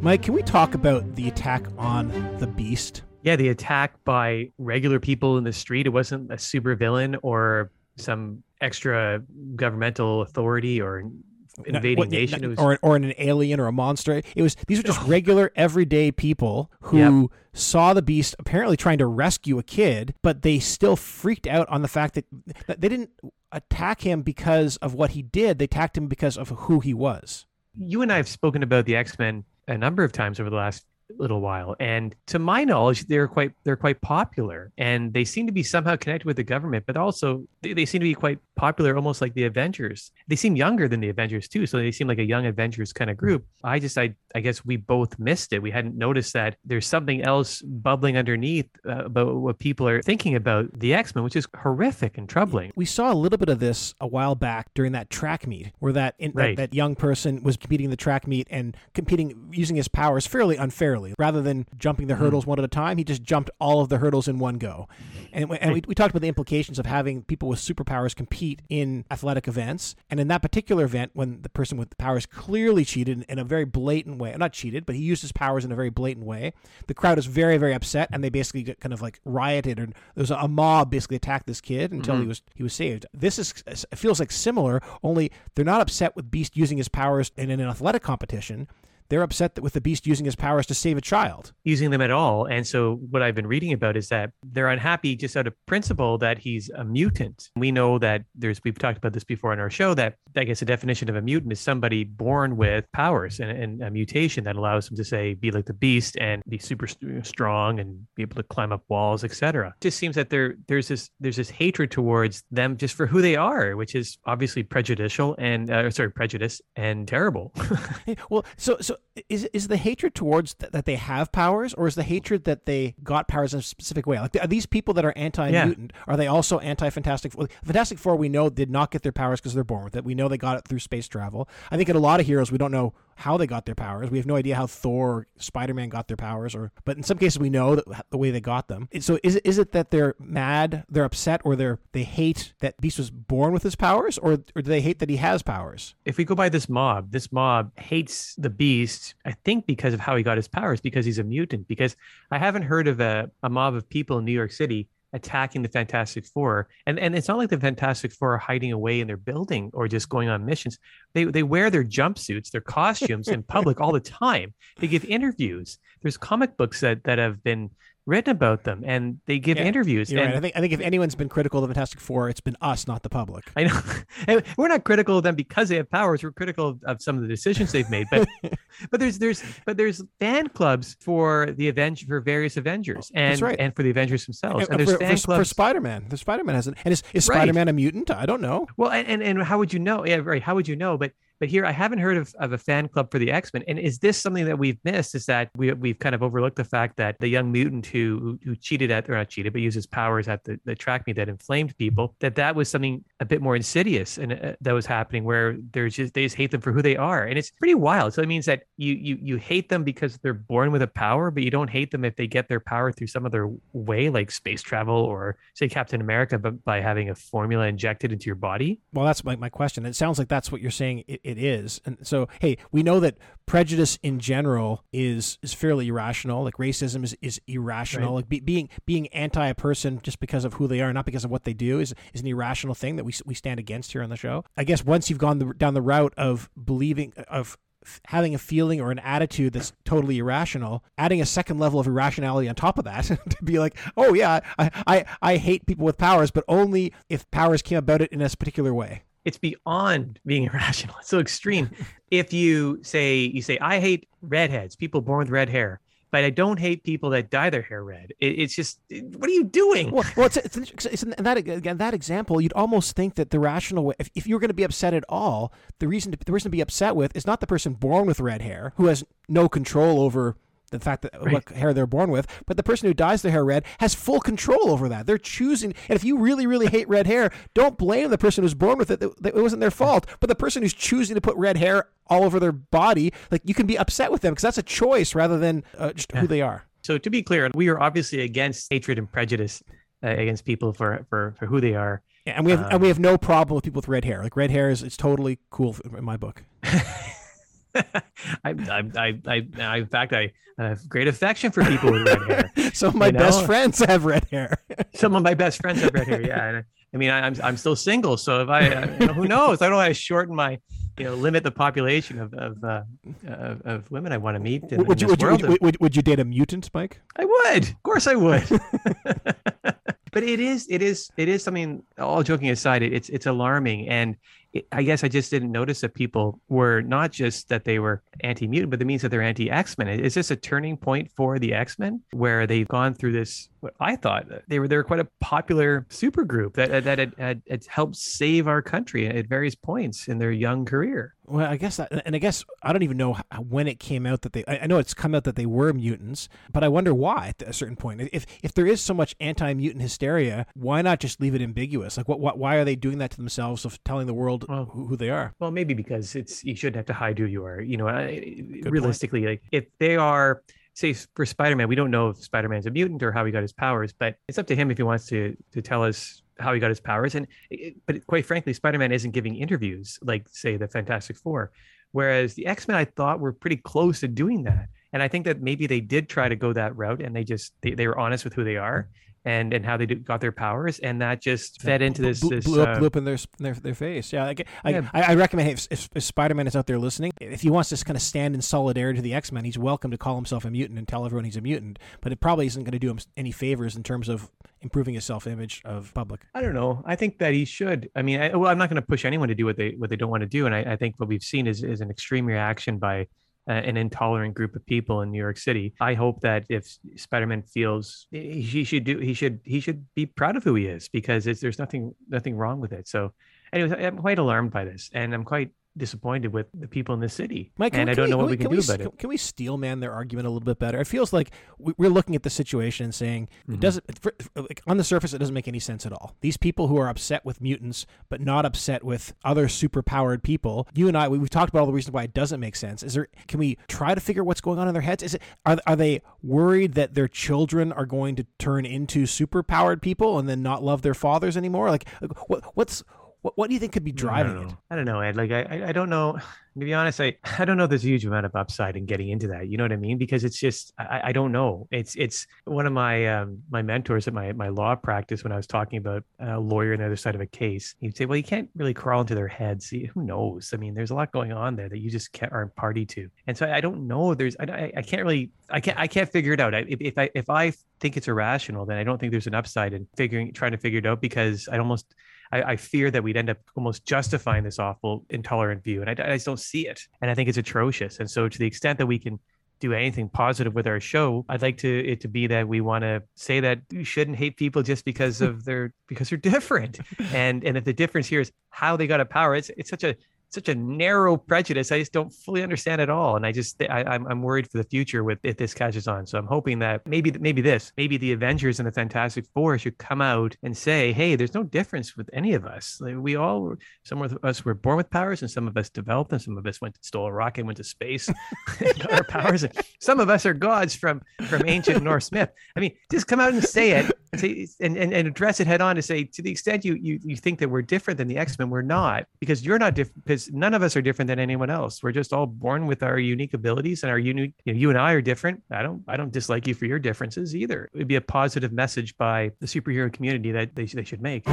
Mike, can we talk about the attack on the Beast? Yeah, the attack by regular people in the street. It wasn't a super villain or some extra governmental authority or invading What- nation. It was or, or an alien or a monster. It was these were just regular everyday people who Yep. saw the beast apparently trying to rescue a kid, but they still freaked out on the fact that, that they didn't attack him because of what he did. They attacked him because of who he was. you and I have spoken about the X Men a number of times over the last little while, and to my knowledge, they're quite they're quite popular, and they seem to be somehow connected with the government, but also they, they seem to be quite popular, almost like the Avengers. They seem younger than the Avengers too, so they seem like a young Avengers kind of group. I just I I guess we both missed it. We hadn't noticed that there's something else bubbling underneath uh, about what people are thinking about the X Men, which is horrific and troubling. We saw a little bit of this a while back during that track meet, where that in, Right. that, that young person was competing in the track meet and competing using his powers fairly unfairly. Rather than jumping the mm. hurdles one at a time, he just jumped all of the hurdles in one go. And, we- and we, we talked about the implications of having people with superpowers compete in athletic events. And in that particular event, when the person with the powers clearly cheated in a very blatant way, not cheated, but he used his powers in a very blatant way, the crowd is very, very upset, and they basically get kind of like rioted, and there was a, mob basically attacked this kid until he mm-hmm. was he was saved. This is it feels like similar, only they're not upset with Beast using his powers in an athletic competition. They're upset that with the Beast using his powers to save a child. using them at all. And so what I've been reading about is that they're unhappy just out of principle that he's a mutant. We know that there's we've talked about this before on our show that I guess the definition of a mutant is somebody born with powers and, and a mutation that allows them to say be like the beast and be super strong and be able to climb up walls, etc. It just seems that there there's this there's this hatred towards them just for who they are, which is obviously prejudicial and uh, sorry prejudice and terrible. Well, so so is is the hatred towards th- that they have powers, or is the hatred that they got powers in a specific way? Like, are these people that are anti-mutant? Are they also anti-Fantastic? Four? Fantastic Four, we know, did not get their powers because they're born with it. We know they got it through space travel. I think in a lot of heroes, we don't know how they got their powers. We have no idea how Thor, or Spider-Man got their powers, or but in some cases we know that, the way they got them. So is it, is it that they're mad, they're upset, or they're they hate that Beast was born with his powers, or or do they hate that he has powers? if we go by this mob, this mob hates the beast, I think because of how he got his powers, because he's a mutant. Because I haven't heard of a, a mob of people in New York City attacking the Fantastic Four. And and it's not like the Fantastic Four are hiding away in their building or just going on missions. They they wear their jumpsuits, their costumes in public all the time. They give interviews. There's comic books that, that have been written about them and they give Yeah, interviews. And right. I think I think if anyone's been critical of the Fantastic Four, it's been us, not the public. I know we're not critical of them because they have powers. We're critical of, of some of the decisions they've made. But but there's there's but there's fan clubs for the Avenge for various Avengers and right. and for the Avengers themselves. And And, uh, there's for, fan for, for. Spider-Man, the Spider-Man has it. And is, is Spider-Man a mutant? I don't know. well, and, and and how would you know? Yeah, right. How would you know? But but here I haven't heard of, of a fan club for the X Men. And is this something that we've missed? Is that we we've kind of overlooked the fact that the young mutant who who, cheated at or not cheated but used his powers at the, the track meet that inflamed people that that was something a bit more insidious and uh, that was happening where there's just they just hate them for who they are and it's pretty wild. So it means that you you you hate them because they're born with a power, but you don't hate them if they get their power through some other way like space travel or say Captain America, but by having a formula injected into your body. Well, that's my, my question. It sounds like that's what you're saying it, it is. And so, hey, we know that prejudice in general is is fairly irrational. Like racism is, is irrational. Right. Like be, being being anti a person just because of who they are, not because of what they do, is is an irrational thing that we we stand against here on the show. I guess once you've gone the, down the route of believing of having a feeling or an attitude that's totally irrational, adding a second level of irrationality on top of that to be like, oh yeah, I, I I hate people with powers, but only if powers came about it in a particular way. It's beyond being irrational. It's so extreme. if you say you say I hate redheads, people born with red hair, but I don't hate people that dye their hair red. It, it's just what are you doing? Well, well, it's, it's, it's in that again that example. You'd almost think that the rational way, if, if you're going to be upset at all, the reason to, the reason to be upset with is not the person born with red hair who has no control over the fact that what hair they're born with, but the person who dyes their hair red has full control over that. They're choosing, and if you really, really hate red hair, don't blame the person who's born with it. That it wasn't their fault, but the person who's choosing to put red hair all over their body, like you can be upset with them because that's a choice rather than uh, just who they are. So to be clear, we are obviously against hatred and prejudice uh, against people for, for for who they are. Yeah, and we have and we have no problem with people with red hair. Like red hair is it's totally cool in my book. I, I, I, I, I, in fact, I have great affection for people with red hair. Some of my know? best friends have red hair. Some of my best friends have red hair. Yeah, and I, I mean, I, am I'm still single, so if I, uh, you know, who knows? I don't want to shorten my, you know, limit the population of of, uh, of, of women I want to meet. In, would, in you, would, you, would, you, would, would you date a mutant, Mike? I would, of course, I would. but it is, it is, it is something. All joking aside, it, it's it's alarming, and it, I guess I just didn't notice that people were not just that they were anti-mutant, but it means that they're anti-X-Men. Is this a turning point for the X-Men where they've gone through this? What I thought they were they were quite a popular supergroup that that had, had, had helped save our country at various points in their young career. Well, I guess, and I guess I don't even know when it came out that they. I know it's come out that they were mutants, but I wonder why at a certain point. If if there is so much anti-mutant hysteria, why not just leave it ambiguous? Like, what, what why are they doing that to themselves of telling the world well, who, who, they are? Well, maybe because it's you shouldn't have to hide who you are. You know, realistically, point. like if they are say for Spider-Man, we don't know if Spider-Man's a mutant or how he got his powers, but it's up to him if he wants to to tell us how he got his powers. And but quite frankly, Spider-Man isn't giving interviews like say the Fantastic Four, whereas the X-Men I thought were pretty close to doing that. And I think that maybe they did try to go that route, and they just they, they were honest with who they are and and how they got their powers, and that just fed into this. Blew, this, blew up, uh, blew up in their their, their face. Yeah, like, yeah. I, I recommend if, if, if Spider Man is out there listening, if he wants to kind of stand in solidarity to the X Men, he's welcome to call himself a mutant and tell everyone he's a mutant. But it probably isn't going to do him any favors in terms of improving his self image of public. I don't know. I think that he should. I mean, I, well, I'm not going to push anyone to do what they what they don't want to do, and I, I think what we've seen is is an extreme reaction by Uh, an intolerant group of people in New York City. I hope that if Spider-Man feels he should do, he should he should be proud of who he is because there's nothing nothing wrong with it. So, anyways, I'm quite alarmed by this, and I'm quite disappointed with the people in the city. Mike, and I don't we, know what we, we can, can, do about it. Can we steel man their argument a little bit better? It feels like we're looking at the situation and saying mm-hmm. it doesn't. For, like, on the surface, it doesn't make any sense at all. These people who are upset with mutants, but not upset with other superpowered people. You and I, we, have talked about all the reasons why it doesn't make sense. Is there? Can we try to figure what's going on in their heads? Is it? Are are they worried that their children are going to turn into superpowered people and then not love their fathers anymore? Like, what, what's what, what do you think could be driving I it? I don't know, Ed. Like, I, I don't know. To be honest, I, I don't know there's a huge amount of upside in getting into that. You know what I mean? Because it's just, I, I don't know. It's, it's one of my, um, my mentors at my, my law practice when I was talking about a lawyer on the other side of a case. He'd say, well, you can't really crawl into their heads. Who knows? I mean, there's a lot going on there that you just can't, aren't party to. And so I don't know. There's, I, I can't really, I can't, I can't figure it out. If, if I, if I think it's irrational, then I don't think there's an upside in figuring, trying to figure it out because I almost, I, I, fear that we'd end up almost justifying this awful intolerant view, and I, I just don't see it. And I think it's atrocious. And so, to the extent that we can do anything positive with our show, I'd like to it to be that we want to say that you shouldn't hate people just because of their because they're different. And and if the difference here is how they got a power, it's it's such a such a narrow prejudice. I just don't fully understand at all, and I just I, am I'm, I'm worried for the future with if this catches on. So I'm hoping that maybe maybe this maybe the Avengers and the Fantastic Four should come out and say, hey, there's no difference with any of us. Like, we all some of us were born with powers, and some of us developed them. Some of us went to, stole a rocket, went to space, got our powers. Some of us are gods from from ancient Norse myth. I mean, just come out and say it, and, and, and, address it head on to say to the extent you you you think that we're different than the X Men, we're not because you're not different because none of us are different than anyone else. We're just all born with our unique abilities and our unique. You, know, you and I are different. I don't. I don't dislike you for your differences either. It would be a positive message by the superhero community that they, they should make.